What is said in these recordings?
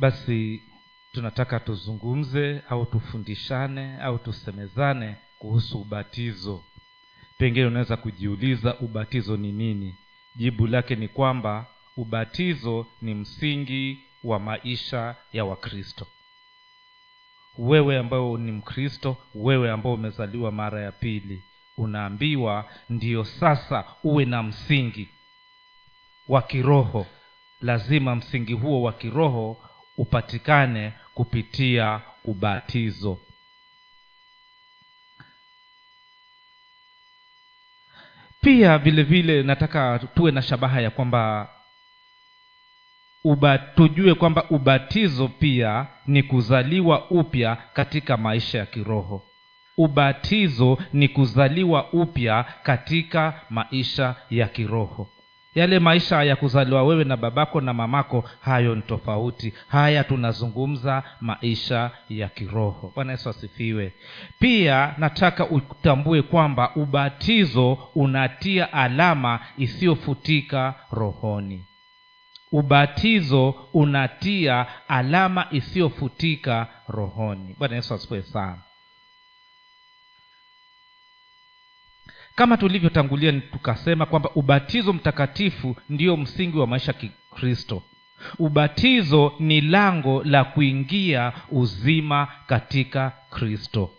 basi tunataka tuzungumze au tufundishane au tusemezane kuhusu ubatizo. Pengine unaweza kujiuliza ubatizo ni nini? Jibu lake ni kwamba ubatizo ni msingi wa maisha ya wakristo. Wewe ambao ni mkristo wewe ambao umezaliwa mara ya pili unaambiwa ndiyo sasa uwe na msingi wa kiroho. Lazima msingi huo wa kiroho upatikane kupitia ubatizo. Pia vile vile nataka tuwe na shabaha ya kwamba uba, tujue kwamba ubatizo pia ni kuzaliwa upya katika maisha ya kiroho. Ubatizo ni kuzaliwa upya katika maisha ya kiroho yale maisha ya kuzaliwa wewe na babako na mamako hayo ni tofauti. Haya tunazungumza maisha ya kiroho. Bwana yesu asifiwe. Pia nataka utambue kwamba ubatizo unatia alama isiyofutika rohoni. Ubatizo unatia alama isiyofutika rohoni. Bwana yesu asifiwe sana kama tulivyotangulia tukasema kwamba ubatizo mtakatifu ndio msingi wa maisha kikristo. Ubatizo ni lango la kuingia uzima katika kristo.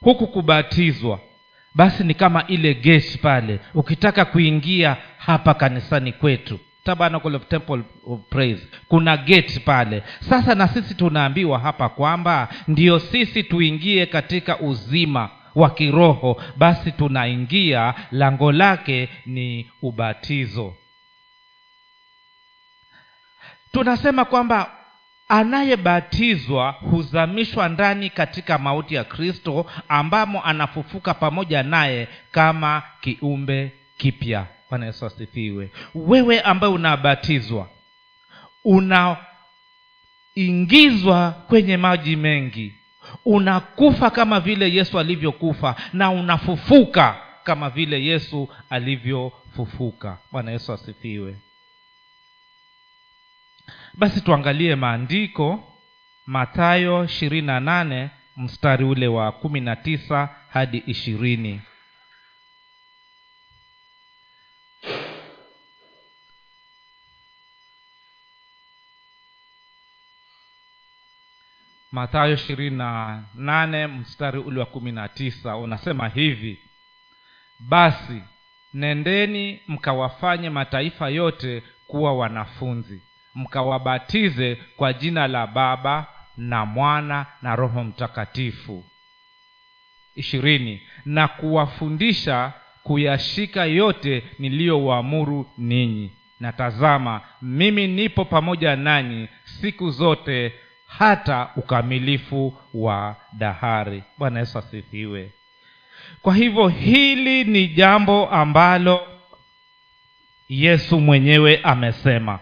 Huku kubatizwa basi ni kama ile geti pale ukitaka kuingia hapa kanisani kwetu tabernacle of temple of praise kuna gate pale. Sasa na sisi tunaambiwa hapa kwamba ndiyo sisi tuingie katika uzima wa kiroho basi tunaingia lango lake ni ubatizo. Tunasema kwamba anayebatizwa huzamishwa ndani katika mauti ya kristo ambamo anafufuka pamoja naye kama kiumbe kipya. Bwana yesu asifiwe. Wewe ambaye unabatizwa unaingizwa kwenye maji mengi unakufa kama vile yesu alivyokufa na unafufuka kama vile yesu alivyofufuka. Bwana yesu asifiwe. Basi tuangalie maandiko mathayo ishirini na nane mstari ule wa kumi na tisa hadi ishirini mathayo ishirini na nane mstari ule wa kumi na tisa unasema hivi basi nendeni mkawafanye mataifa yote kuwa wanafunzi mkawabatize kwa jina la baba na mwana na roho mtakatifu. Ishirini na kuwafundisha kuyashika yote niliyowaamuru ninyi. Na tazama mimi nipo pamoja nanyi siku zote hata ukamilifu wa dahari. Bwana yesu asifiwe. Kwa hivyo hili ni jambo ambalo yesu mwenyewe amesema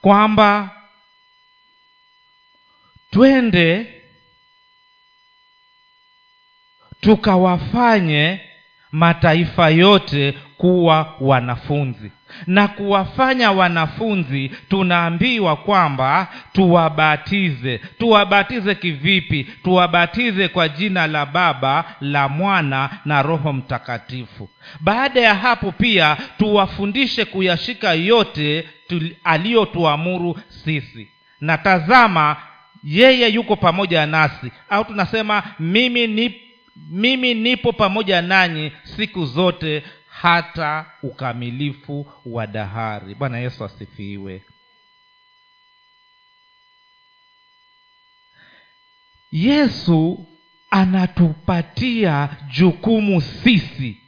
kwamba twende tukawafanye mataifa yote kuwa wanafunzi na kuwafanya wanafunzi tunaambiwa kwamba tuwabatize. Tuwabatize kivipi? Tuwabatize kwa jina la baba la mwana na roho mtakatifu. Baada ya hapo pia tuwafundishe kuyashika yote aliyotuamuru sisi. Na tazama yeye yuko pamoja nasi. Au tunasema mimi ni mimi nipo pamoja nanyi siku zote hata ukamilifu wa dahari. Bwana yesu asifiwe. Yesu anatupatia jukumu sisi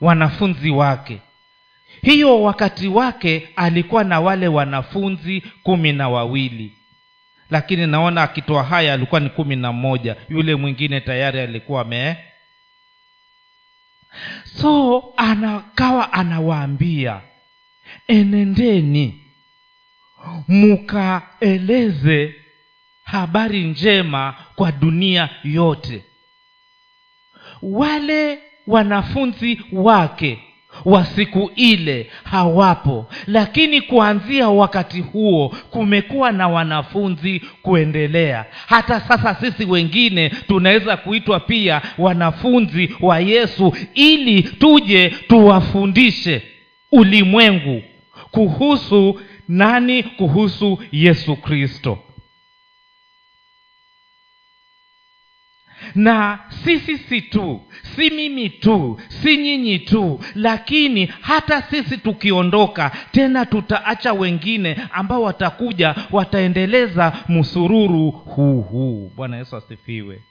wanafunzi wake. Hiyo wakati wake alikuwa na wale wanafunzi kumi na wawili. Lakini naona akitoa haya alikuwa ni kumi na mmoja yule mwingine tayari alikuwa ame so anakawa anawaambia enendeni mukaeleze habari njema kwa dunia yote. Wale wanafunzi wake wa siku ile hawapo. Lakini kuanzia wakati huo kumekuwa na wanafunzi kuendelea. Hata sasa sisi wengine tunaweza kuitwa pia wanafunzi wa yesu ili tuje tuwafundishe ulimwengu kuhusu nani? Kuhusu yesu kristo na si tu si mimi tu si nyinyi tu lakini hata sisi tukiondoka tena tutaacha wengine ambao watakuja wataendeleza msururu huu huu. Bwana yesu asifiwe.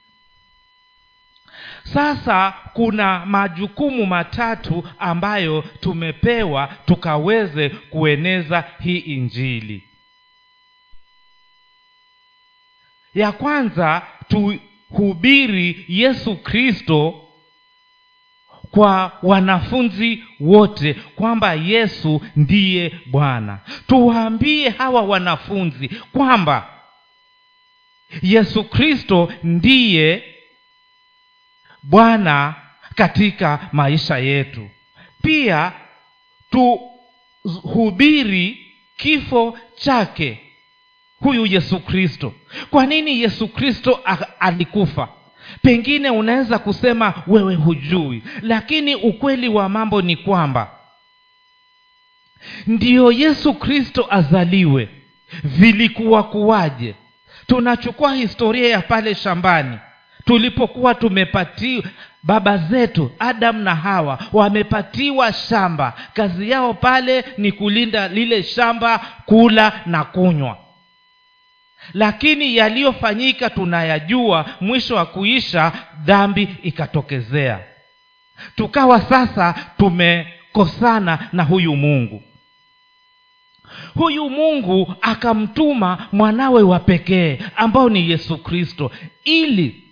Sasa kuna majukumu matatu ambayo tumepewa tukaweze kueneza hii injili. Ya kwanza tuhubiri yesu kristo kwa wanafunzi wote kwamba yesu ndiye bwana. Tuwaambie hawa wanafunzi kwamba yesu kristo ndiye bwana katika maisha yetu. Pia tuhubiri kifo chake huyu yesu kristo. Kwa nini yesu kristo alikufa? Pengine unaweza kusema wewe hujui lakini ukweli wa mambo ni kwamba ndiyo yesu kristo azaliwe. Vilikuwa kuwaje? Tunachukua historia ya pale shambani. Tulipokuwa tumepatiwa baba zetu adamu na hawa wamepatiwa shamba. Kazi yao pale ni kulinda lile shamba kula na kunywa lakini yaliyofanyika tunayajua mwisho wa kuisha dhambi ikatokezea. Tukawa sasa tumekosana na huyu mungu. Huyu mungu akamtuma mwanawe wa pekee ambao ni yesu kristo ili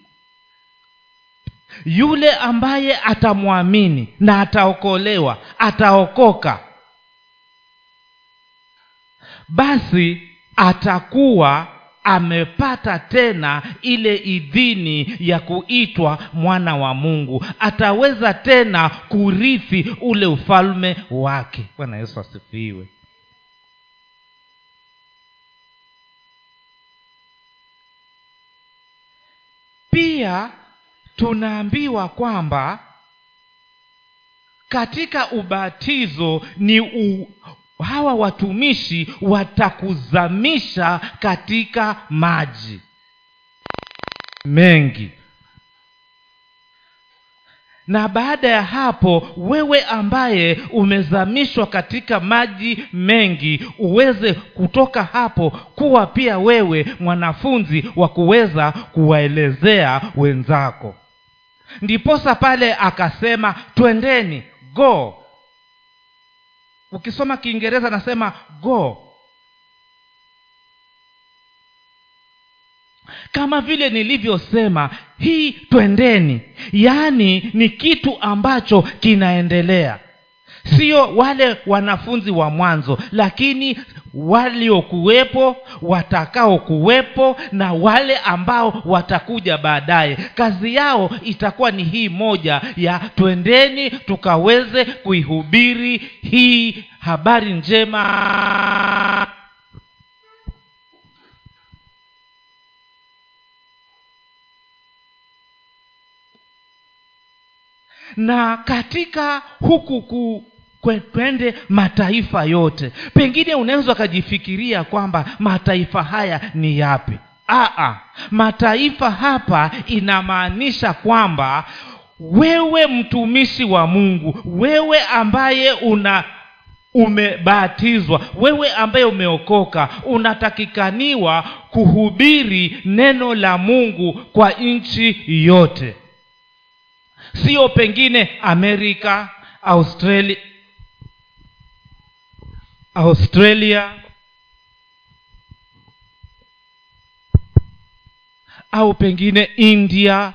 yule ambaye atamwamini na ataokolewa ataokoka. Basi atakuwa amepata tena ile idhini ya kuitwa mwana wa mungu. Ataweza tena kurithi ule ufalme wake. Bwana yesu asifiwe. Pia tunaambiwa kwamba katika ubatizo ni u, hawa watumishi watakuzamisha katika maji. Mengi. Na baada ya hapo wewe ambaye umezamishwa katika maji mengi uweze kutoka hapo kuwa pia wewe mwanafunzi wa kuweza kuwaelezea wenzako. Ndiposa pale akasema twendeni go ukisoma kiingereza anasema go. Kama vile nilivyosema hii twendeni. Yaani ni kitu ambacho kinaendelea sio wale wanafunzi wa mwanzo lakini waliokuwepo watakaokuwepo na wale ambao watakuja baadaye. Kazi yao itakuwa ni hii moja ya twendeni tukaweze kuihubiri hii habari njema. Na katika huku ku twende mataifa yote. Pengine unaweza ukajifikiria kwamba mataifa haya ni yapi? Aa, mataifa hapa inamaanisha kwamba wewe mtumishi wa mungu wewe ambaye una umebatizwa wewe ambaye umeokoka unatakikaniwa kuhubiri neno la mungu kwa nchi yote. Sio pengine amerika australia australia. Au pengine india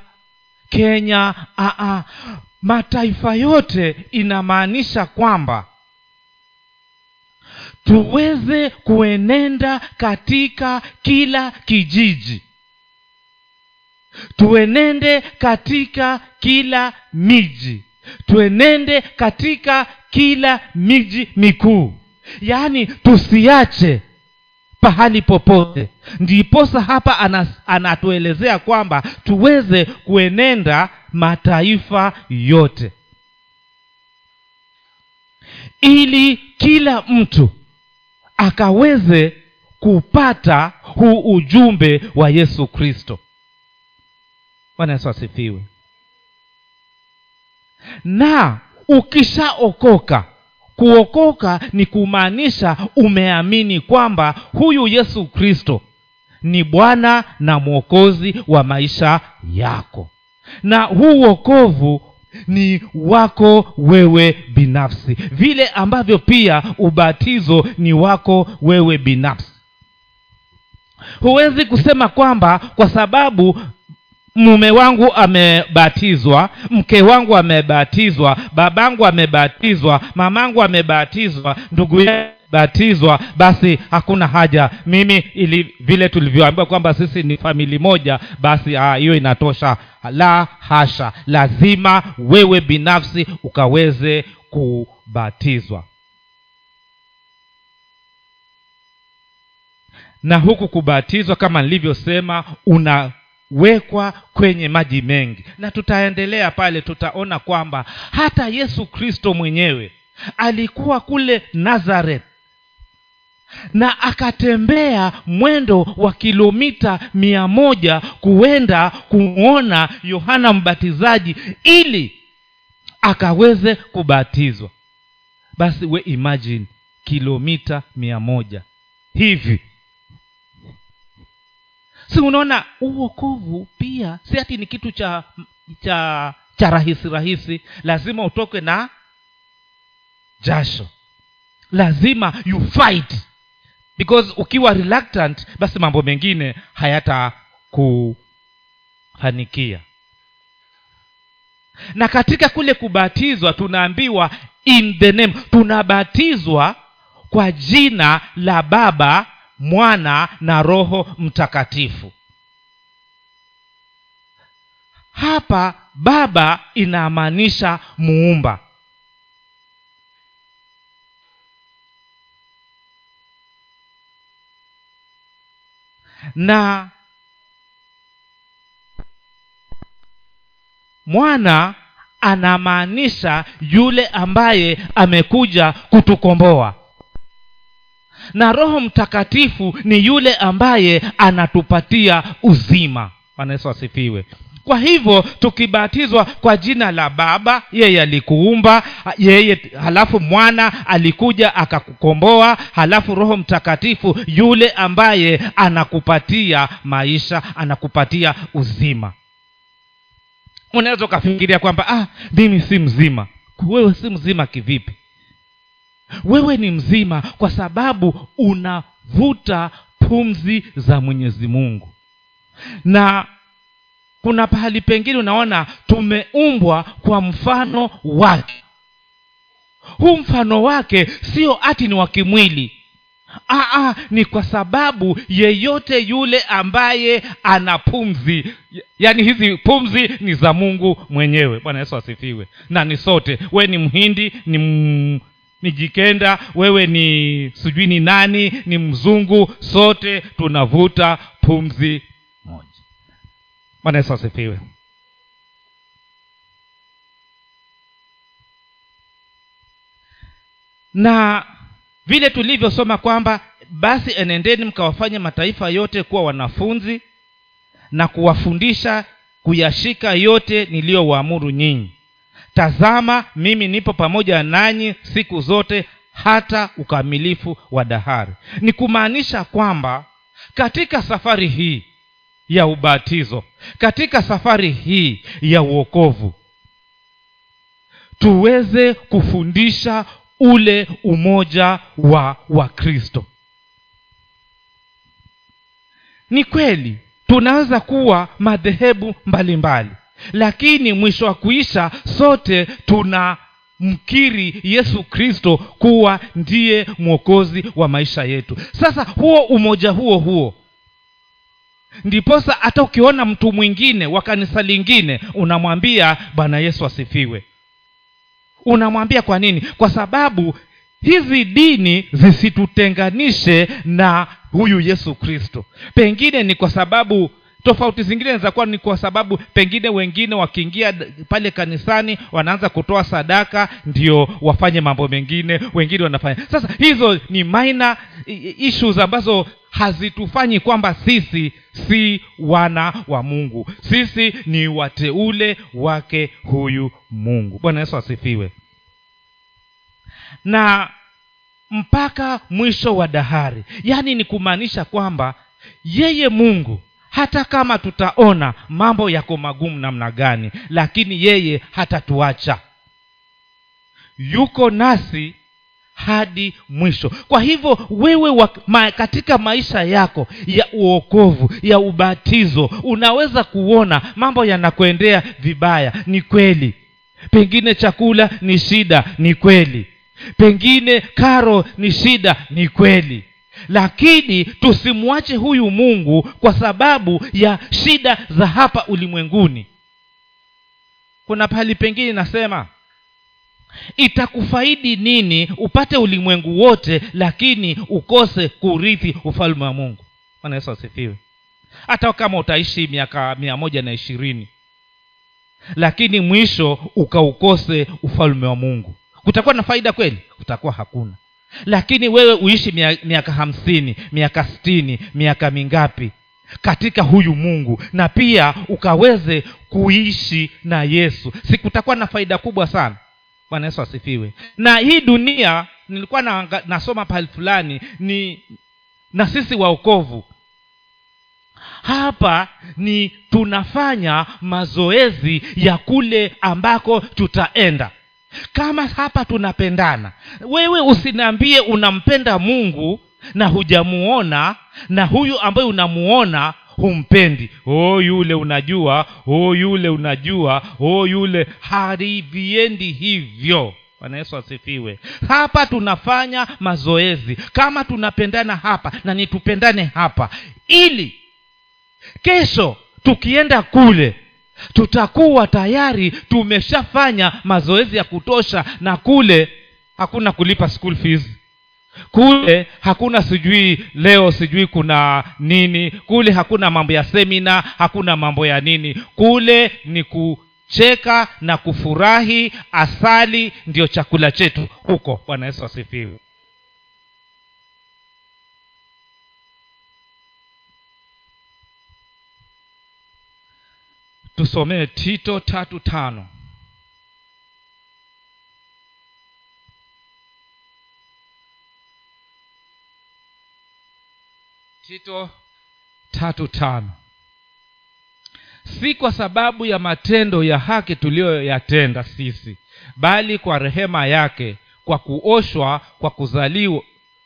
kenya aa, mataifa yote inamaanisha kwamba tuweze kuenenda katika kila kijiji. Tuenende katika kila miji. Tuenende katika kila miji mikuu yaani tusiache pahali popote. Ndiposa hapa anas, anatuelezea kwamba tuweze kuenenda mataifa yote. Ili kila mtu akaweze kupata huu ujumbe wa yesu kristo. Bwana yesu asifiwe. Na ukishaokoka kuokoka ni kumaanisha umeamini kwamba huyu yesu kristo ni bwana na mwokozi wa maisha yako. Na huu wokovu ni wako wewe binafsi. Vile ambavyo pia ubatizo ni wako wewe binafsi. Huwezi kusema kwamba kwa sababu mume wangu amebatizwa mke wangu amebatizwa babangu amebatizwa mamangu amebatizwa ndugu batizwa basi hakuna haja. Mimi ili vile tulivyoambiwa kwamba sisi ni famili moja basi hiyo inatosha. La hasha lazima wewe binafsi ukaweze kubatizwa. Na huku kubatizwa kama nilivyosema una wekwa kwenye maji mengi. Na tutaendelea pale tutaona kwamba hata yesu kristo mwenyewe alikuwa kule nazareth na akatembea mwendo wa kilomita mia moja kuenda kumwona yohana mbatizaji ili akaweze kubatizwa. Basi we imagine kilomita mia moja. Hivi si unaona uokovu pia. Si ati ni kitu cha cha cha rahisi rahisi. Lazima utoke na jasho. Lazima you fight. Because ukiwa reluctant basi mambo mengine hayatakufanikia na katika kule kubatizwa tunaambiwa in the name tunabatizwa kwa jina la baba mwana na roho mtakatifu. Hapa baba inamaanisha muumba. Na mwana anamaanisha yule ambaye amekuja kutukomboa na roho mtakatifu ni yule ambaye anatupatia uzima. Bwana yesu asifiwe. Kwa hivyo tukibatizwa kwa jina la baba yeye alikuumba yeye halafu mwana alikuja akakukomboa halafu roho mtakatifu yule ambaye anakupatia maisha anakupatia uzima. Unaweza ukafikiria kwamba ah mimi si mzima. Wewe si mzima kivipi wewe ni mzima kwa sababu unavuta pumzi za mwenyezi mungu. Na kuna pahali pengine unaona tumeumbwa kwa mfano wake. Huu mfano wake sio ati ni wa kimwili. Aa, ni kwa sababu yeyote yule ambaye ana pumzi. Yaani hizi pumzi ni za mungu mwenyewe. Bwana yesu asifiwe. Na ni sote. We ni mhindi ni ni jikenda wewe ni sijui ni nani ni mzungu sote tunavuta pumzi moja. Bwana yesu asifiwe. Na vile tulivyosoma kwamba basi enendeni mkawafanye mataifa yote kuwa wanafunzi na kuwafundisha kuyashika yote niliyowaamuru nyinyi tazama mimi nipo pamoja nanyi siku zote hata ukamilifu wa dahari. Ni kumaanisha kwamba katika safari hii ya ubatizo katika safari hii ya uokovu tuweze kufundisha ule umoja wa wakristo. Ni kweli tunaweza kuwa madhehebu mbalimbali lakini mwisho wa kuisha sote tuna mkiri yesu kristo kuwa ndiye mwokozi wa maisha yetu. Sasa huo umoja huo huo ndiposa hata ukiona mtu mwingine wa kanisa lingine unamwambia bwana yesu asifiwe. Unamwambia kwa nini? Kwa sababu hizi dini zisitutenganishe na huyu yesu kristo. Pengine ni kwa sababu tofauti zingine zinaweza ni kwa sababu pengine wengine wakiingia pale kanisani wanaanza kutoa sadaka ndio wafanye mambo mengine wengine wanafanya. Sasa hizo ni minor issues ambazo hazitufanyi kwamba sisi si wana wa mungu. Sisi ni wateule wake huyu mungu. Bwana yesu asifiwe. Na mpaka mwisho wa dahari yaani ni kumaanisha kwamba yeye mungu hata kama tutaona mambo yako magumu namna gani lakini yeye hatatuacha. Yuko nasi hadi mwisho. Kwa hivyo wewe wa, katika maisha yako ya uokovu ya ubatizo unaweza kuona mambo yanakuendea vibaya. Ni kweli. Pengine chakula ni shida ni kweli. Pengine karo ni shida ni kweli lakini tusimwache huyu mungu kwa sababu ya shida za hapa ulimwenguni. Kuna pahali pengine inasema itakufaidi nini upate ulimwengu wote lakini ukose kurithi ufalme wa mungu? Bwana yesu asifiwe. Hata kama utaishi miaka mia moja na ishirini lakini mwisho ukaukose ufalme wa mungu. Kutakuwa na faida kweli? Kutakuwa hakuna lakini wewe uishi miaka hamsini miaka sitini miaka mingapi katika huyu mungu na pia ukaweze kuishi na yesu. Sikutakuwa na faida kubwa sana. Bwana yesu asifiwe. Na hii dunia nilikuwa na, nasoma pahali fulani ni na sisi waokovu. Hapa ni tunafanya mazoezi ya kule ambako tutaenda kama hapa tunapendana wewe usiniambie unampenda mungu na hujamuona na huyu ambaye unamuona humpendi. Oh yule unajua oh yule unajua oh yule hariviendi hivyo. Bwana yesu asifiwe. Hapa tunafanya mazoezi. Kama tunapendana hapa na nitupendane hapa ili kesho tukienda kule tutakuwa tayari tumeshafanya mazoezi ya kutosha na kule hakuna kulipa school fees. Kule hakuna sijui leo sijui kuna nini. Kule hakuna mambo ya semina hakuna mambo ya nini. Kule ni kucheka na kufurahi asali ndio chakula chetu. Huko bwana yesu asifiwe tusomee tito tatu tano. Tito tatu tano. Si kwa sababu ya matendo ya haki tuliyoyatenda sisi bali kwa rehema yake kwa kuoshwa kwa kuzaliwa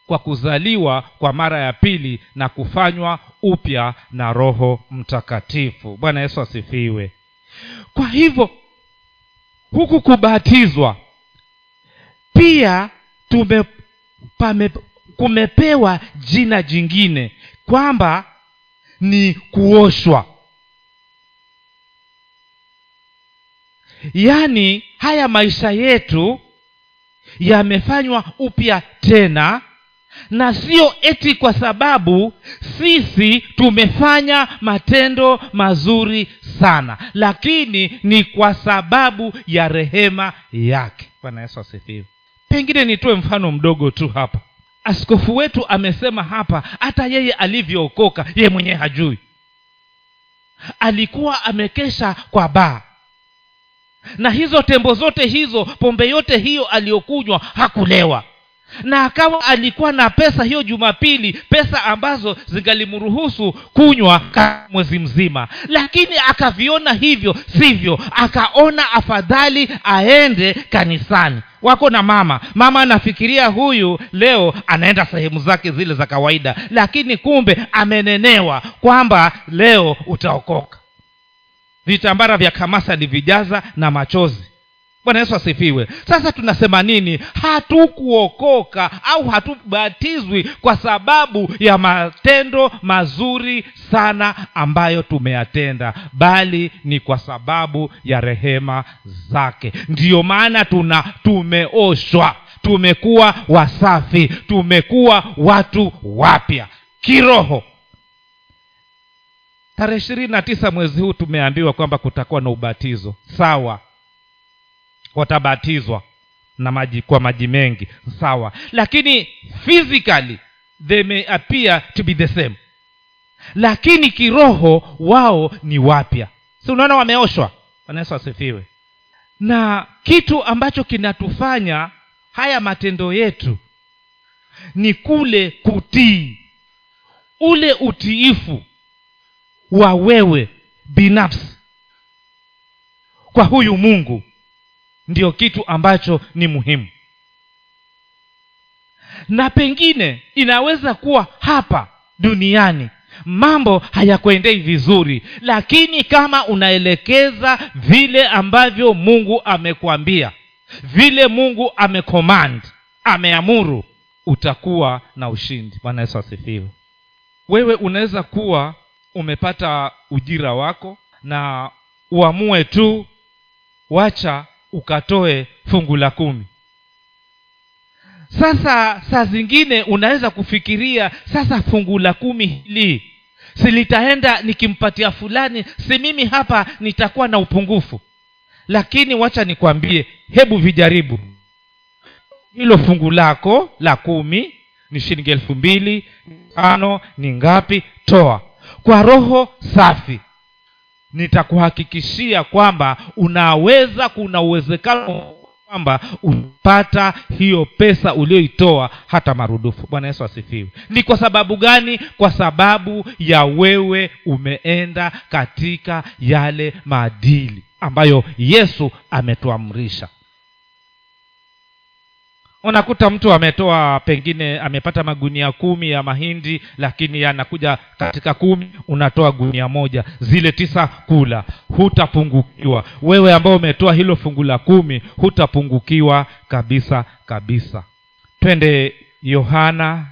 kwa kuzaliwa kwa mara ya pili na kufanywa upya na roho mtakatifu. Bwana yesu asifiwe. Kwa hivyo huku kubatizwa pia tume pame, kumepewa jina jingine kwamba ni kuoshwa. Yaani haya maisha yetu yamefanywa upya tena na sio eti kwa sababu sisi tumefanya matendo mazuri sana lakini ni kwa sababu ya rehema yake. Bwana yesu asifiwe. Pengine nitoe mfano mdogo tu hapa. Askofu wetu amesema hapa hata yeye alivyookoka yeye mwenyewe hajui. Alikuwa amekesha kwa baa. Na hizo tembo zote hizo pombe yote hiyo aliyokunywa hakulewa na akawa alikuwa na pesa hiyo jumapili pesa ambazo zingalimruhusu kunywa mwezi mzima. Lakini akaviona hivyo sivyo akaona afadhali aende kanisani. Wako na mama. Mama anafikiria huyu leo anaenda sehemu zake zile za kawaida. Lakini kumbe amenenewa kwamba leo utaokoka. Vitambara vya kamasa alivijaza na machozi bwana yesu asifiwe. Sasa tunasema nini? Hatukuokoka au hatubatizwi kwa sababu ya matendo mazuri sana ambayo tumeyatenda bali ni kwa sababu ya rehema zake. Ndiyo maana tuna tumeoshwa tumekuwa wasafi tumekuwa watu wapya kiroho. Tarehe ishirini na tisa mwezi huu tumeambiwa kwamba kutakuwa na ubatizo. Sawa watabatizwa na maji kwa maji mengi. Sawa. Lakini physically they may appear to be the same. Lakini kiroho wao ni wapya. Si unaona wameoshwa? Bwana yesu asifiwe. Na kitu ambacho kinatufanya haya matendo yetu ni kule kutii. Ule utiifu wa wewe binafsi kwa huyu mungu ndio kitu ambacho ni muhimu. Na pengine inaweza kuwa hapa duniani mambo hayakuendei vizuri lakini kama unaelekeza vile ambavyo mungu amekwambia vile mungu amecommand ameamuru utakuwa na ushindi. Bwana yesu asifiwe. Wewe unaweza kuwa umepata ujira wako na uamue tu wacha ukatoe fungu la kumi. Sasa saa zingine unaweza kufikiria sasa fungu la kumi hili silitaenda nikimpatia fulani si mimi hapa nitakuwa na upungufu. Lakini wacha nikwambie hebu vijaribu. Hilo fungu lako la kumi ni shilingi elfu mbili tano ni ngapi? Toa. Kwa roho safi nitakuhakikishia kwamba unaweza kuna uwezekano kwamba upata hiyo pesa ulioitoa hata marudufu. Bwana yesu asifiwe. Ni kwa sababu gani? Kwa sababu ya wewe umeenda katika yale maadili ambayo yesu ametuamrisha unakuta mtu ametoa pengine amepata magunia kumi ya mahindi lakini yanakuja katika kumi unatoa gunia moja. Zile tisa kula hutapungukiwa. Wewe ambao umetoa hilo fungu la kumi hutapungukiwa kabisa kabisa. Twende yohana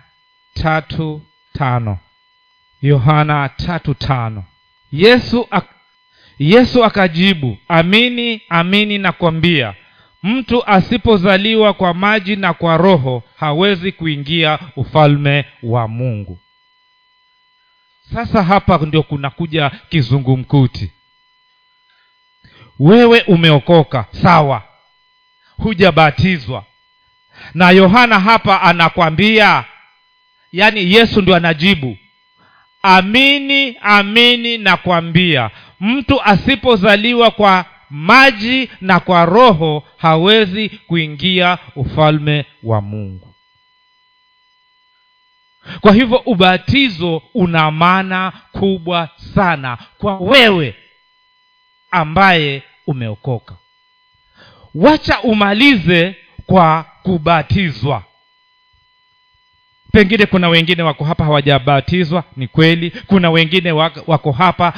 tatu tano. Yohana tatu tano. Yesu ak- yesu akajibu amini amini nakwambia mtu asipozaliwa kwa maji na kwa roho hawezi kuingia ufalme wa mungu. Sasa hapa ndio kunakuja kizungumkuti. Wewe umeokoka sawa. Hujabatizwa. Na yohana hapa anakwambia yaani yesu ndio anajibu. Amini amini nakwambia mtu asipozaliwa kwa maji na kwa roho hawezi kuingia ufalme wa mungu. Kwa hivyo ubatizo una maana kubwa sana kwa wewe ambaye umeokoka. Wacha umalize kwa kubatizwa pengine kuna wengine wako hapa hawajabatizwa ni kweli. Kuna wengine wako hapa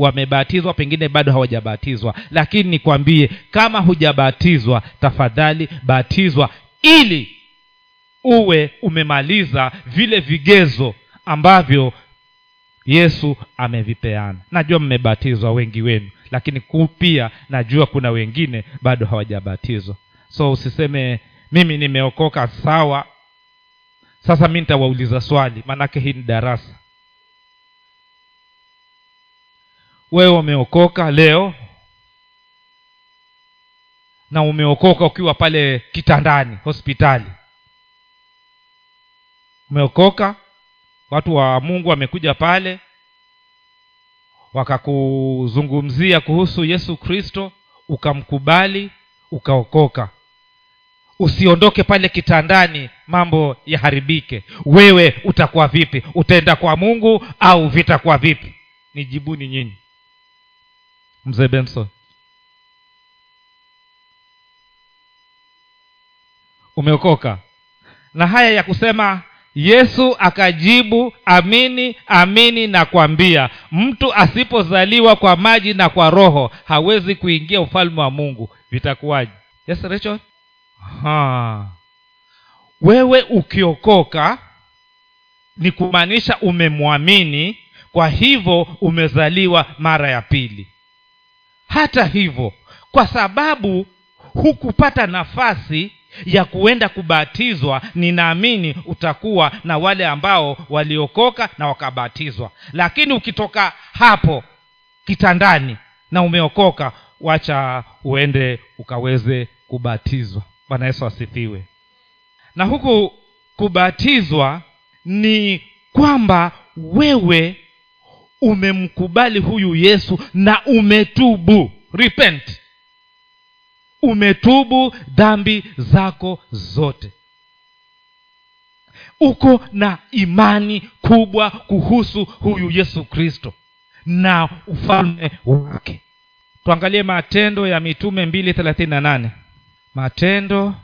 wamebatizwa wa, wa, wa pengine bado hawajabatizwa. Lakini nikwambie kama hujabatizwa tafadhali batizwa ili uwe umemaliza vile vigezo ambavyo yesu amevipeana. Najua mmebatizwa wengi wenu lakini pia najua kuna wengine bado hawajabatizwa. So usiseme mimi nimeokoka sawa sasa mi nitawauliza swali maanake hii ni darasa. Wewe umeokoka leo na umeokoka ukiwa pale kitandani hospitali. Umeokoka watu wa mungu wamekuja pale wakakuzungumzia kuhusu yesu kristo ukamkubali ukaokoka usiondoke pale kitandani mambo yaharibike. Wewe utakuwa vipi? Utaenda kwa mungu au vitakuwa vipi? Nijibuni nyinyi. Mzee benson. Umeokoka. Na haya ya kusema yesu akajibu amini amini na kwambia mtu asipozaliwa kwa maji na kwa roho hawezi kuingia ufalme wa mungu. Vitakuwaje? Yes rachel ha. wewe ukiokoka ni kumaanisha umemwamini kwa hivyo umezaliwa mara ya pili. Hata hivyo kwa sababu hukupata nafasi ya kuenda kubatizwa ninaamini utakuwa na wale ambao waliokoka na wakabatizwa. Lakini ukitoka hapo kitandani na umeokoka wacha uende ukaweze kubatizwa bwana yesu asifiwe. Na huku kubatizwa ni kwamba wewe umemkubali huyu yesu na umetubu. Repent. Umetubu dhambi zako zote. Uko na imani kubwa kuhusu huyu yesu kristo na ufalme wake. Tuangalie matendo ya mitume mbili thelathini na nane matendo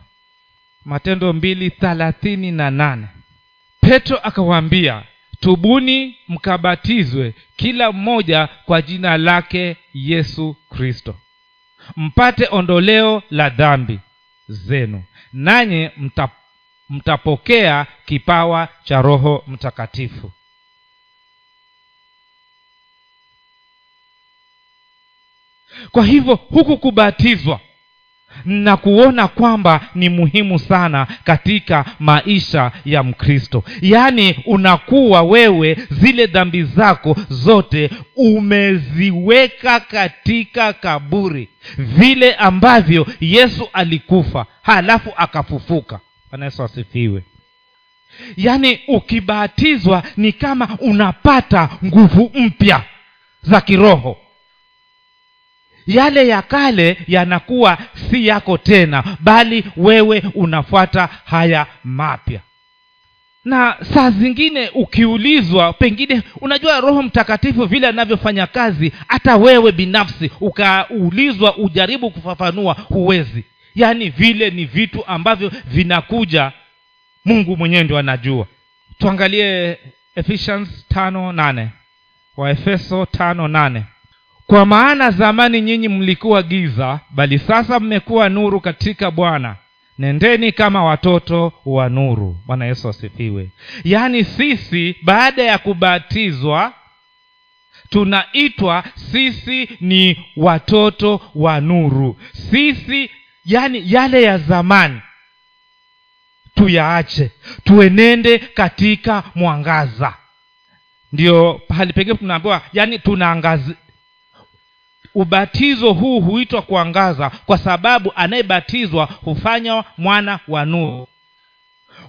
matendo mbili thalathini na nane. Petro akawaambia tubuni mkabatizwe kila mmoja kwa jina lake yesu kristo. Mpate ondoleo la dhambi zenu nanye mta, mtapokea kipawa cha roho mtakatifu. Kwa hivyo huku kubatizwa na kuona kwamba ni muhimu sana katika maisha ya mkristo. Yaani unakuwa wewe zile dhambi zako zote umeziweka katika kaburi. Vile ambavyo yesu alikufa halafu akafufuka. Bwana yesu asifiwe. Yaani ukibatizwa ni kama unapata nguvu mpya za kiroho yale ya kale yanakuwa si yako tena bali wewe unafuata haya mapya. Na saa zingine ukiulizwa pengine unajua roho mtakatifu vile anavyofanya kazi hata wewe binafsi ukaulizwa ujaribu kufafanua huwezi. Yaani vile ni vitu ambavyo vinakuja mungu mwenyewe ndio anajua. Tuangalie ephesians tano nane. Waefeso tano nane kwa maana zamani nyinyi mlikuwa giza bali sasa mmekuwa nuru katika bwana. Nendeni kama watoto wa nuru. Bwana yesu asifiwe. Yaani sisi baada ya kubatizwa tunaitwa sisi ni watoto wa nuru. Sisi yani yale ya zamani tuyaache tuenende katika mwangaza. Ndio pahali pengine tunaambiwa yani tunaangazi ubatizo huu huitwa kuangaza kwa sababu anayebatizwa hufanywa mwana wa nuru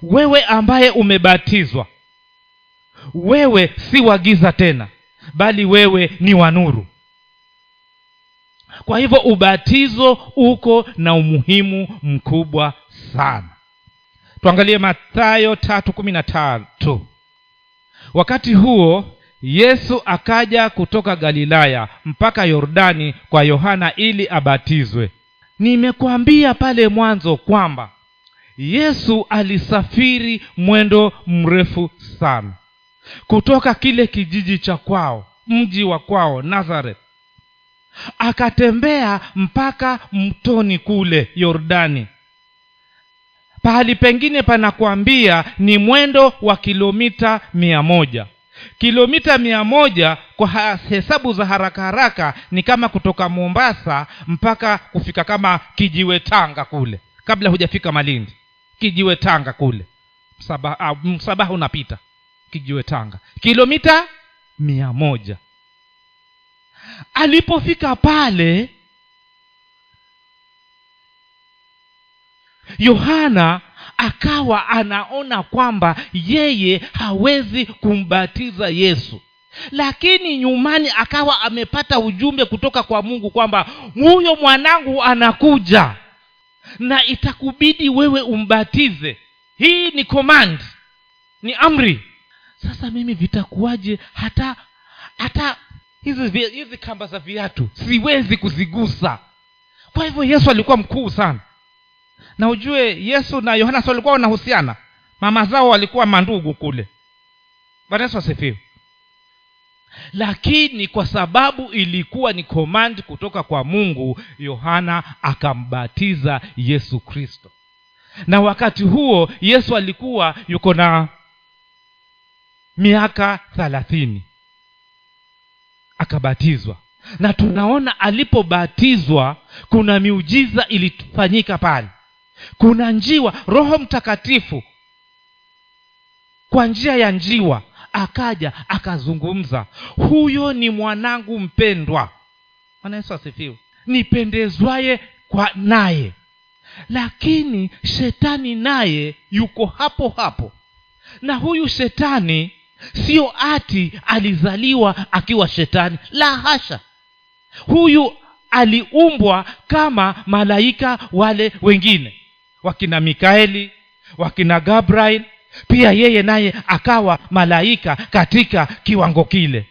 wewe ambaye umebatizwa wewe si wa giza tena bali wewe ni wa nuru. Kwa hivyo ubatizo uko na umuhimu mkubwa sana. Tuangalie mathayo tatu kumi na tatu. Wakati huo yesu akaja kutoka galilaya mpaka yordani kwa yohana ili abatizwe. Nimekwambia pale mwanzo kwamba yesu alisafiri mwendo mrefu sana kutoka kile kijiji cha kwao mji wa kwao nazareth. Akatembea mpaka mtoni kule yordani. Pahali pengine panakwambia ni mwendo wa kilomita mia moja kilomita mia moja kwa hesabu za haraka haraka ni kama kutoka mombasa mpaka kufika kama kijiwe tanga kule kabla hujafika malindi. Kijiwe tanga kule. Msabaha, uh, msabaha unapita kijiwe tanga. Kilomita mia moja. Alipofika pale yohana akawa anaona kwamba yeye hawezi kumbatiza yesu. Lakini nyumani akawa amepata ujumbe kutoka kwa mungu kwamba huyo mwanangu anakuja na itakubidi wewe umbatize. Hii ni command ni amri. Sasa mimi vitakuwaje? Hata hata hizi hizi kamba za viatu siwezi kuzigusa. Kwa hivyo yesu alikuwa mkuu sana na ujue yesu na yohana si walikuwa wanahusiana? Mama zao walikuwa mandugu kule. Bwana yesu asifiwe. Lakini kwa sababu ilikuwa ni komandi kutoka kwa mungu yohana akambatiza yesu kristo. Na wakati huo yesu alikuwa yuko na miaka thalathini. Akabatizwa. Na tunaona alipobatizwa kuna miujiza ilifanyika pale kuna njiwa roho mtakatifu. Kwa njia ya njiwa akaja akazungumza. Huyo ni mwanangu mpendwa. Bwana yesu asifiwe. Nipendezwaye kwa naye. Lakini shetani naye yuko hapo hapo. Na huyu shetani sio ati alizaliwa akiwa shetani. La hasha. Huyu aliumbwa kama malaika wale wengine wakina mikaeli wakina gabriel pia yeye naye akawa malaika katika kiwango kile.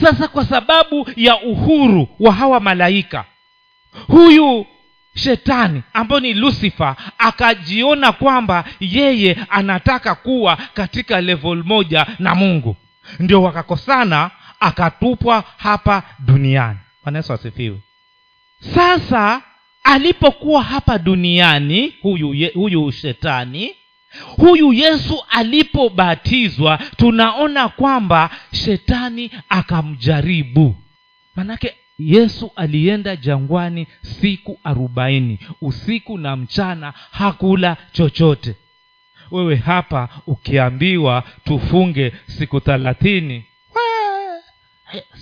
Sasa kwa sababu ya uhuru wa hawa malaika huyu shetani ambayo ni lucifer akajiona kwamba yeye anataka kuwa katika level moja na mungu ndio wakakosana akatupwa hapa duniani. Bwana yesu asifiwe. Sasa alipokuwa hapa duniani huyu, huyu shetani huyu yesu alipobatizwa tunaona kwamba shetani akamjaribu. Manake yesu alienda jangwani siku arobaini. Usiku na mchana hakula chochote. Wewe hapa ukiambiwa tufunge siku thalathini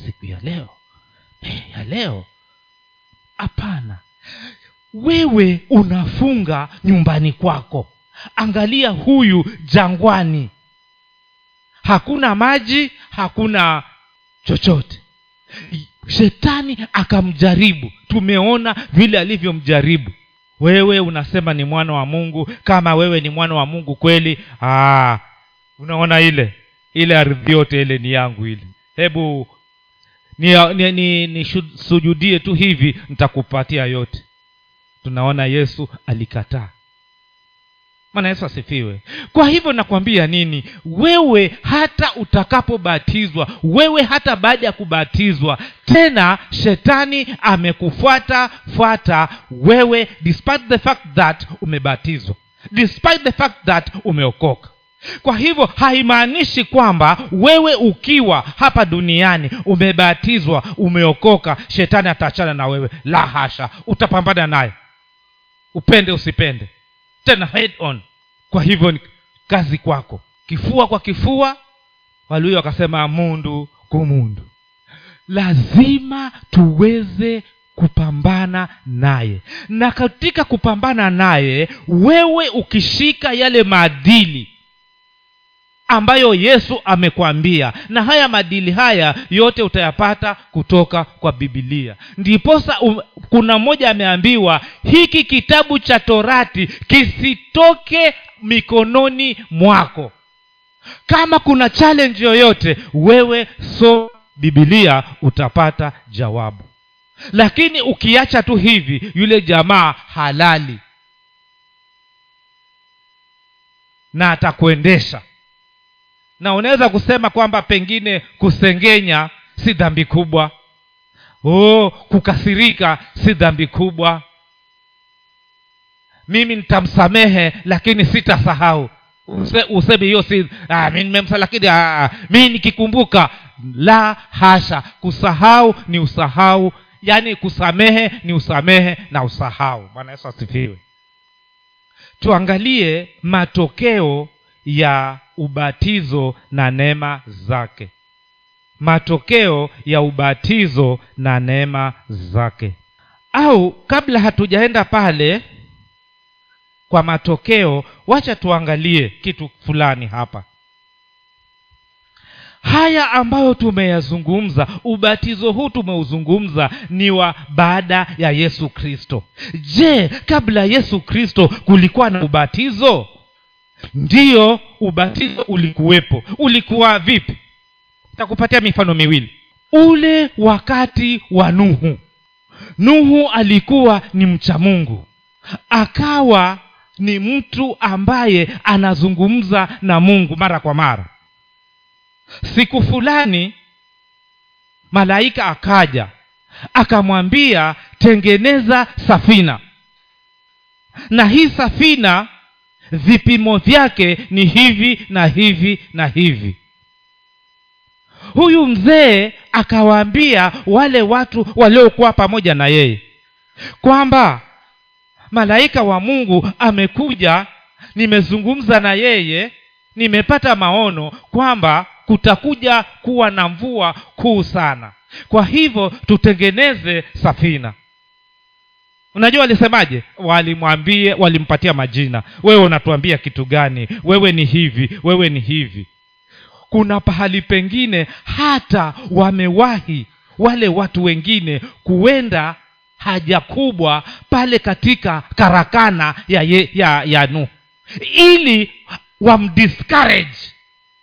siku ya leo ya leo. Hapana wewe unafunga nyumbani kwako. Angalia huyu jangwani. Hakuna maji hakuna chochote. Shetani akamjaribu. Tumeona vile alivyomjaribu. Wewe unasema ni mwana wa mungu. Kama wewe ni mwana wa mungu kweli aa, unaona ile? Ile ardhi yote ile ni yangu ile. Hebu nisujudie ni, ni, ni tu hivi nitakupatia yote. Tunaona yesu alikataa. Maana yesu asifiwe. Kwa hivyo nakwambia nini? Wewe hata utakapobatizwa wewe hata baada ya kubatizwa tena shetani amekufuata fuata wewe despite the fact that umebatizwa despite the fact that umeokoka kwa hivyo haimaanishi kwamba wewe ukiwa hapa duniani umebatizwa umeokoka shetani ataachana na wewe. La hasha utapambana naye. Upende usipende. Tena head on. Kwa hivyo ni kazi kwako. Kifua kwa kifua walio wakasema mundu kumundu lazima tuweze kupambana naye. Na katika kupambana naye wewe ukishika yale maadili ambayo yesu amekwambia. Na haya madili haya yote utayapata kutoka kwa bibilia ndiposa um, kuna mmoja ameambiwa hiki kitabu cha torati kisitoke mikononi mwako. Kama kuna challenge yoyote wewe so bibilia utapata jawabu. Lakini ukiacha tu hivi yule jamaa halali. Na atakuendesha na unaweza kusema kwamba pengine kusengenya si dhambi kubwa. Oh kukasirika si dhambi kubwa. Mimi nitamsamehe lakini sitasahau. Use, useme hiyo si ah, mi nimemsa lakini ah, mi nikikumbuka la hasha kusahau ni usahau. Yaani kusamehe ni usamehe na usahau. Bwana yesu asifiwe. Tuangalie matokeo ya ubatizo na neema zake. Matokeo ya ubatizo na neema zake. Au kabla hatujaenda pale kwa matokeo wacha tuangalie kitu fulani hapa. Haya ambayo tumeyazungumza ubatizo huu tumeuzungumza ni wa baada ya yesu kristo. Je kabla yesu kristo kulikuwa na ubatizo ndiyo ubatizo ulikuwepo. Ulikuwa vipi? Takupatia mifano miwili. Ule wakati wa nuhu. Nuhu alikuwa ni mcha mungu. Akawa ni mtu ambaye anazungumza na mungu mara kwa mara. Siku fulani malaika akaja akamwambia tengeneza safina. Na hii safina vipimo vyake ni hivi na hivi na hivi. Huyu mzee akawaambia wale watu waliokuwa pamoja na yeye kwamba malaika wa mungu amekuja nimezungumza na yeye nimepata maono kwamba kutakuja kuwa na mvua kuu sana. Kwa hivyo tutengeneze safina unajua walisemaje walimwambie walimpatia majina. Wewe unatuambia kitu gani? Wewe ni hivi wewe ni hivi. Kuna pahali pengine hata wamewahi wale watu wengine kuenda haja kubwa pale katika karakana ya, ye, ya, ya nuhu. Ili wamdiscourage.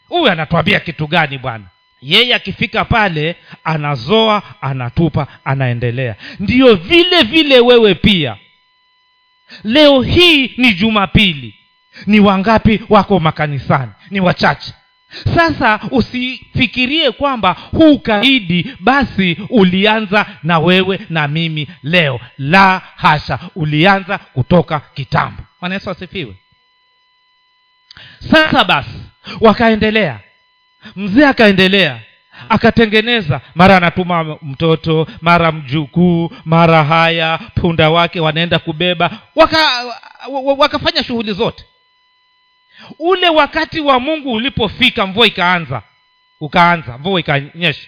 Huyu anatuambia kitu gani bwana yeye akifika pale anazoa anatupa anaendelea. Ndiyo vile vile wewe pia. Leo hii ni jumapili. Ni wangapi wako makanisani? Ni wachache. Sasa usifikirie kwamba huu kaidi basi ulianza na wewe na mimi leo. La hasha ulianza kutoka kitambo. Bwana yesu asifiwe. Sasa basi wakaendelea mzee akaendelea akatengeneza. Mara anatuma mtoto mara mjukuu mara haya punda wake wanaenda kubeba. Waka wakafanya shughuli zote. Ule wakati wa mungu ulipofika mvua ikaanza. Ukaanza mvua ikanyesha.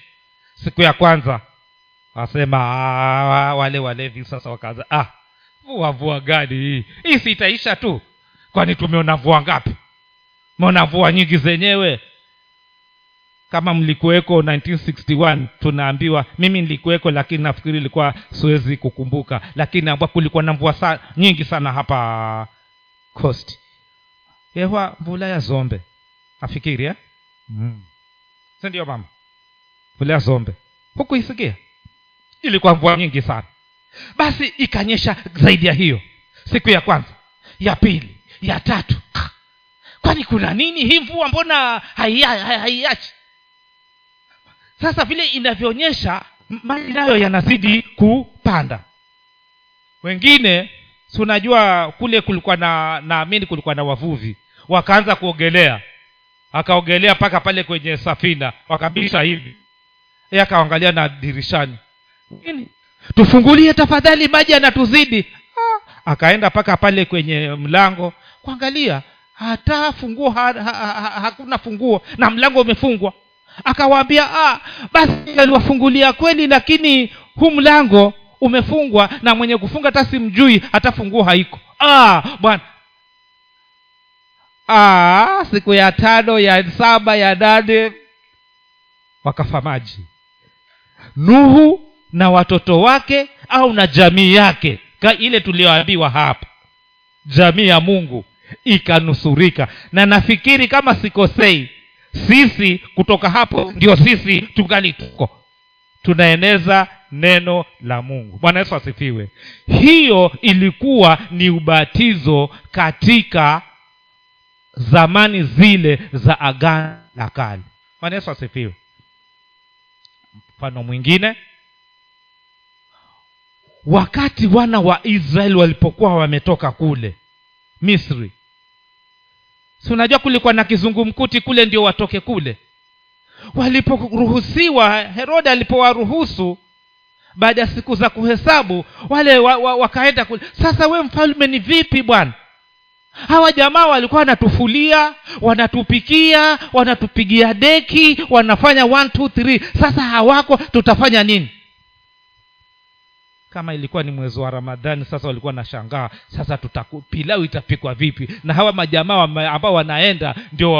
Siku ya kwanza wasema wale walevi sasa wakaanza ah mvua mvua gani hii? Hii si itaisha tu. Kwani tumeona mvua ngapi? Meona mvua nyingi zenyewe kama mlikuweko 1961 tunaambiwa mimi nilikuweko lakini nafikiri ilikuwa siwezi kukumbuka. Lakini ambao kulikuwa na mvua sa, nyingi sana hapa coast. Yewa mvula ya zombe. Nafikiri eh? mm. sindio mama? Mvula ya zombe. Huku isikia ilikuwa mvua nyingi sana. Basi ikanyesha zaidi ya hiyo. Siku ya kwanza ya pili ya tatu. Kwani kuna nini hii mvua? Mbona haiachi sasa vile inavyoonyesha maji nayo yanazidi kupanda. Wengine si unajua kule kulikuwa na naamini kulikuwa na wavuvi. Wakaanza kuogelea. Akaogelea mpaka pale kwenye safina. Wakabisha hivi. Ye akaangalia na dirishani. Nini? Tufungulie tafadhali maji yanatuzidi. Ah, akaenda mpaka pale kwenye mlango kuangalia. Hata funguo ha, ha, ha, hakuna funguo na mlango umefungwa akawaambia ah, basi aliwafungulia kweli lakini huu mlango umefungwa na mwenye kufunga hata simjui hata funguo haiko. Ah, bwana. Ah, siku ya tano ya saba ya nane wakafa maji. Nuhu na watoto wake au na jamii yake ka ile tulioambiwa hapa. Jamii ya mungu ikanusurika. Na nafikiri kama sikosei sisi kutoka hapo ndio sisi tungali tuko. Tunaeneza neno la mungu. Bwana yesu asifiwe. Hiyo ilikuwa ni ubatizo katika zamani zile za agano la kale. Bwana yesu asifiwe. Mfano mwingine. Wakati wana wa israeli walipokuwa wametoka kule misri si unajua kulikuwa na kizungumkuti kule ndio watoke kule. Waliporuhusiwa herode alipowaruhusu baada ya siku za kuhesabu wale wa, wa, wakaenda kule. Sasa we mfalme ni vipi bwana? Hawa jamaa walikuwa wanatufulia wanatupikia wanatupigia deki wanafanya one, two, three. sasa hawako tutafanya nini kama ilikuwa ni mwezi wa ramadhani sasa walikuwa na shangaa sasa tutaku, pilau itapikwa vipi? Na hawa majamaa ambao wanaenda ndio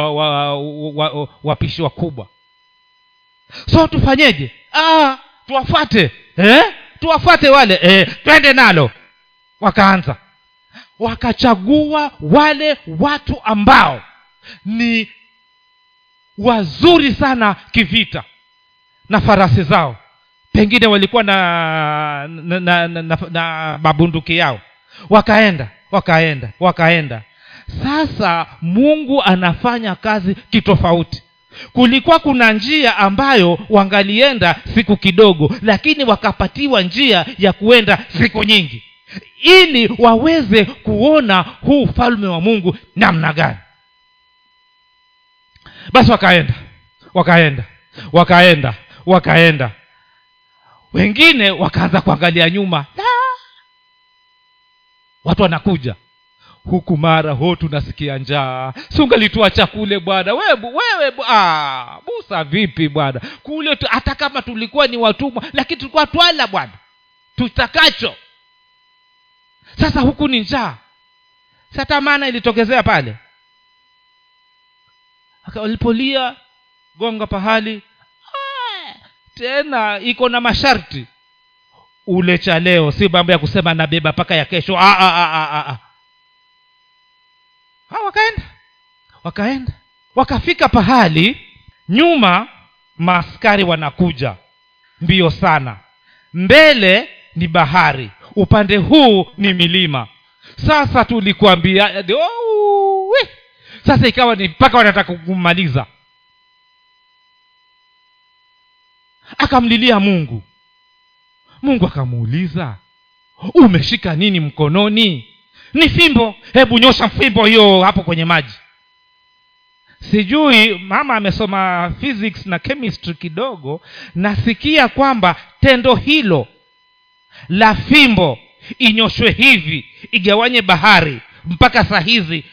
wapishi wa, wa, wa, wa wakubwa. So tufanyeje? Ah, tuwafuate eh? tuwafuate wale eh, twende nalo. Wakaanza. Wakachagua wale watu ambao ni wazuri sana kivita na farasi zao pengine walikuwa na na, na, na, na, na mabunduki yao. Wakaenda wakaenda wakaenda. Sasa mungu anafanya kazi kitofauti. Kulikuwa kuna njia ambayo wangalienda siku kidogo lakini wakapatiwa njia ya kuenda siku nyingi. Ili waweze kuona huu ufalme wa mungu namna gani. Basi wakaenda wakaenda wakaenda wakaenda wengine wakaanza kuangalia nyuma. Da! watu wanakuja. Huku mara ho tunasikia njaa. Siungalituacha kule chakule bwana wewe wewe bu- ah, busa vipi bwana? Kule hata kama tulikuwa ni watumwa lakini tulikuwa twala bwana. Tutakacho. Sasa huku ni njaa. Sata maana ilitokezea pale. Walipolia gonga pahali ah, tena iko na masharti. Ule cha leo si mambo ya kusema nabeba mpaka ya kesho. Ah, ah, ah, wakaenda. Wakaenda. Wakafika pahali nyuma maaskari wanakuja. Mbio sana. Mbele ni bahari. Upande huu ni milima. Sasa tulikuambia sasa ikawa ni mpaka wanataka kumaliza akamlilia mungu. Mungu akamuuliza umeshika nini mkononi? Ni fimbo. Hebu nyosha fimbo hiyo hapo kwenye maji. Sijui mama amesoma physics na chemistry kidogo nasikia kwamba tendo hilo la fimbo inyoshwe hivi igawanye bahari mpaka saa hizi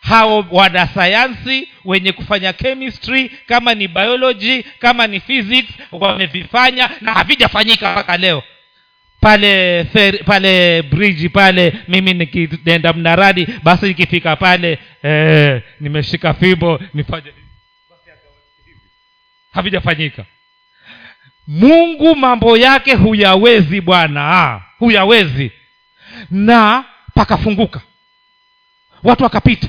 hao wanasayansi wenye kufanya chemistry kama ni biology kama ni physics wamevifanya na havijafanyika mpaka leo. Pale fer, pale bridge pale mimi nikienda mnaradi basi nikifika pale ee, nimeshika fimbo nifanye havijafanyika. Mungu mambo yake huyawezi bwana. Huyawezi. Na pakafunguka. Watu wakapita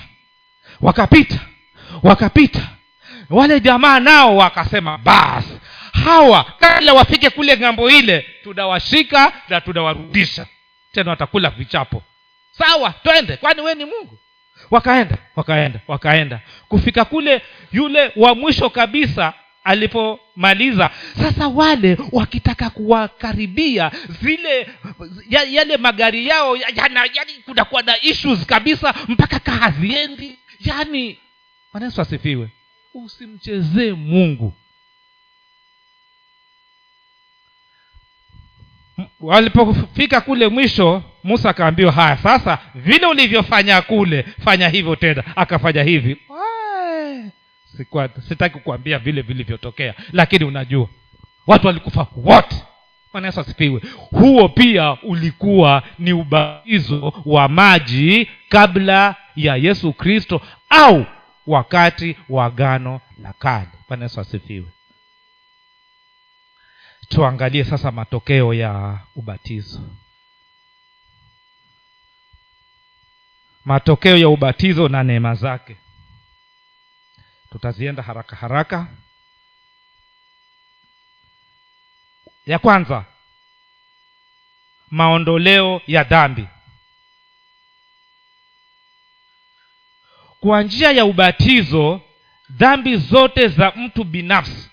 wakapita wakapita. Wale jamaa nao wakasema basi hawa kabla wafike kule ng'ambo ile tunawashika na tunawarudisha tena watakula vichapo. Sawa twende. Kwani wee ni mungu? Wakaenda wakaenda wakaenda. Kufika kule yule wa mwisho kabisa alipomaliza sasa wale wakitaka kuwakaribia zile ya, yale magari yao ya, ya, ya, na issues kabisa mpaka kaa yani bwana asifiwe. Usimchezee mungu. Walipofika kule mwisho musa akaambiwa haya sasa vile ulivyofanya kule fanya hivyo tena. Akafanya hivi. Wai, Sikuwa- sitaki kuambia vile vilivyotokea lakini unajua watu walikufa wote. Bwana asifiwe. Huo pia ulikuwa ni ubatizo wa maji kabla ya yesu kristo au wakati wa gano la kale. Bwana yesu asifiwe. Tuangalie sasa matokeo ya ubatizo. Matokeo ya ubatizo na neema zake. Tutazienda haraka haraka. Ya kwanza maondoleo ya dhambi kwa njia ya ubatizo dhambi zote za mtu binafsi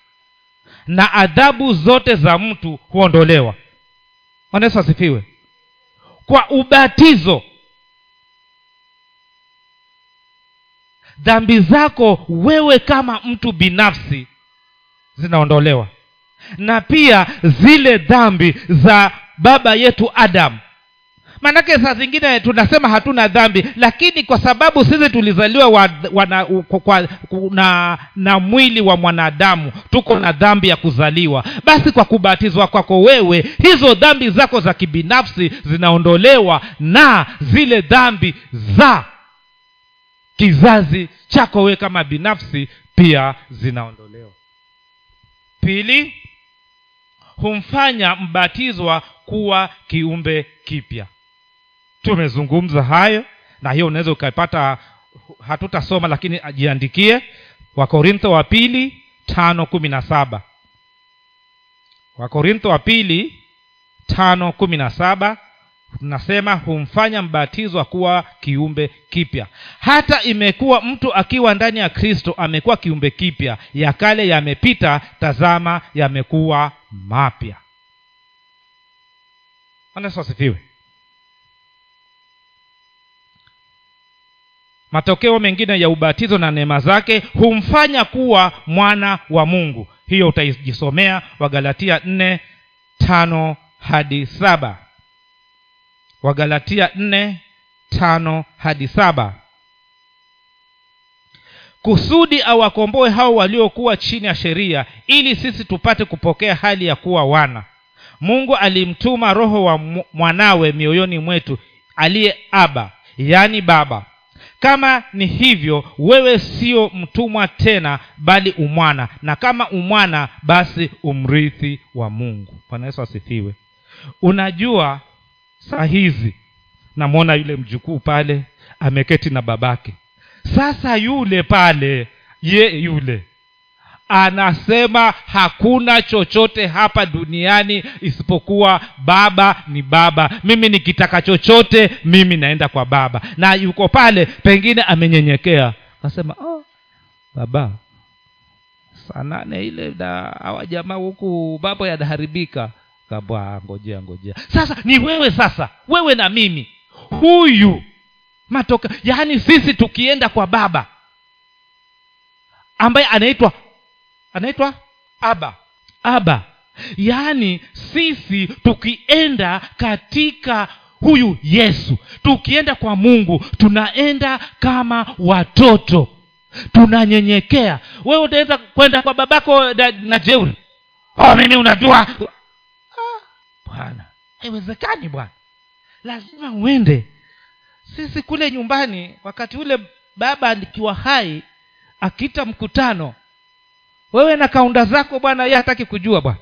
na adhabu zote za mtu huondolewa. Bwana asifiwe. Kwa ubatizo dhambi zako wewe kama mtu binafsi zinaondolewa. Na pia zile dhambi za baba yetu adamu maanake saa zingine tunasema hatuna dhambi lakini kwa sababu sisi tulizaliwa wa, wana, kwa, kwa, na, na mwili wa mwanadamu tuko na dhambi ya kuzaliwa. Basi kwa kubatizwa kwako wewe hizo dhambi zako za kibinafsi zinaondolewa na zile dhambi za kizazi chako wewe kama binafsi pia zinaondolewa. Pili humfanya mbatizwa kuwa kiumbe kipya tumezungumza hayo na hiyo unaweza ukaipata hatutasoma lakini ajiandikie. Wakorintho wa pili tano kumi na saba. Wakorintho wa pili tano kumi na saba tunasema humfanya mbatizwa kuwa kiumbe kipya. Hata imekuwa mtu akiwa ndani ya kristo amekuwa kiumbe kipya. Ya kale yamepita tazama yamekuwa mapya. Asifiwe matokeo mengine ya ubatizo na neema zake humfanya kuwa mwana wa mungu. Hiyo utaijisomea wagalatia nne tano hadi saba. Wagalatia nne tano hadi saba. Kusudi awakomboe hao waliokuwa chini ya sheria ili sisi tupate kupokea hali ya kuwa wana. Mungu alimtuma roho wa mwanawe mioyoni mwetu aliye aba yaani baba kama ni hivyo wewe sio mtumwa tena bali umwana. Na kama umwana basi umrithi wa mungu. Bwana yesu asifiwe. Unajua saa hizi namwona yule mjukuu pale ameketi na babake. Sasa yule pale ye yule anasema hakuna chochote hapa duniani isipokuwa baba ni baba. Mimi nikitaka chochote mimi naenda kwa baba. Na yuko pale pengine amenyenyekea. Akasema oh, baba saa ile na hawa jamaa huku mambo yanaharibika. Kabwa ngojea ngojea. Sasa ni wewe sasa wewe na mimi. Huyu matoka yaani sisi tukienda kwa baba ambaye anaitwa anaitwa aba aba yaani sisi tukienda katika huyu yesu tukienda kwa mungu tunaenda kama watoto. Tunanyenyekea. Wewe utaweza kwenda kwa babako na, na jeuri. Oh, mimi unajua. Bwana. Haiwezekani bwana. Lazima uende. Sisi kule nyumbani wakati ule baba alikiwa hai akiita mkutano wewe na kaunda zako bwana ye hataki kujua bwana.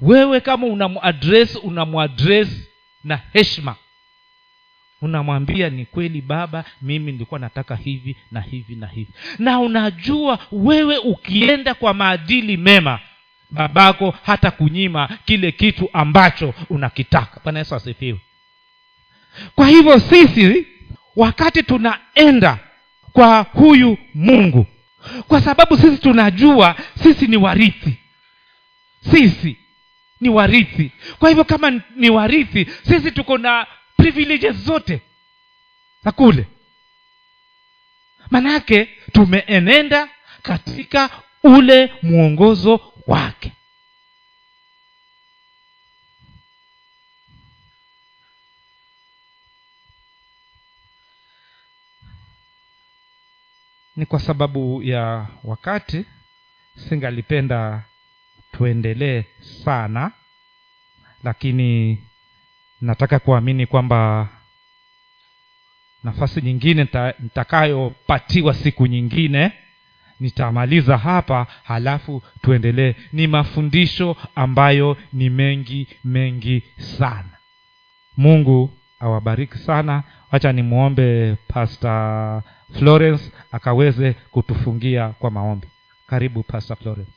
Wewe kama unamadres unamwadres na heshma unamwambia ni kweli baba mimi nilikuwa nataka hivi na hivi na hivi. Na unajua wewe ukienda kwa maadili mema babako hata kunyima kile kitu ambacho unakitaka. Bwana yesu asifiwe. Kwa hivyo sisi wakati tunaenda kwa huyu mungu kwa sababu sisi tunajua sisi ni warithi. Sisi ni warithi. Kwa hivyo kama ni warithi sisi tuko na privileges zote za kule. Manake tumeenenda katika ule mwongozo wake ni kwa sababu ya wakati singalipenda tuendelee sana lakini nataka kuamini kwamba nafasi nyingine nitakayopatiwa siku nyingine nitamaliza hapa halafu tuendelee ni mafundisho ambayo ni mengi mengi sana. Mungu awabariki sana. Wacha nimwombe pastor florence akaweze kutufungia kwa maombi. Karibu pastor florence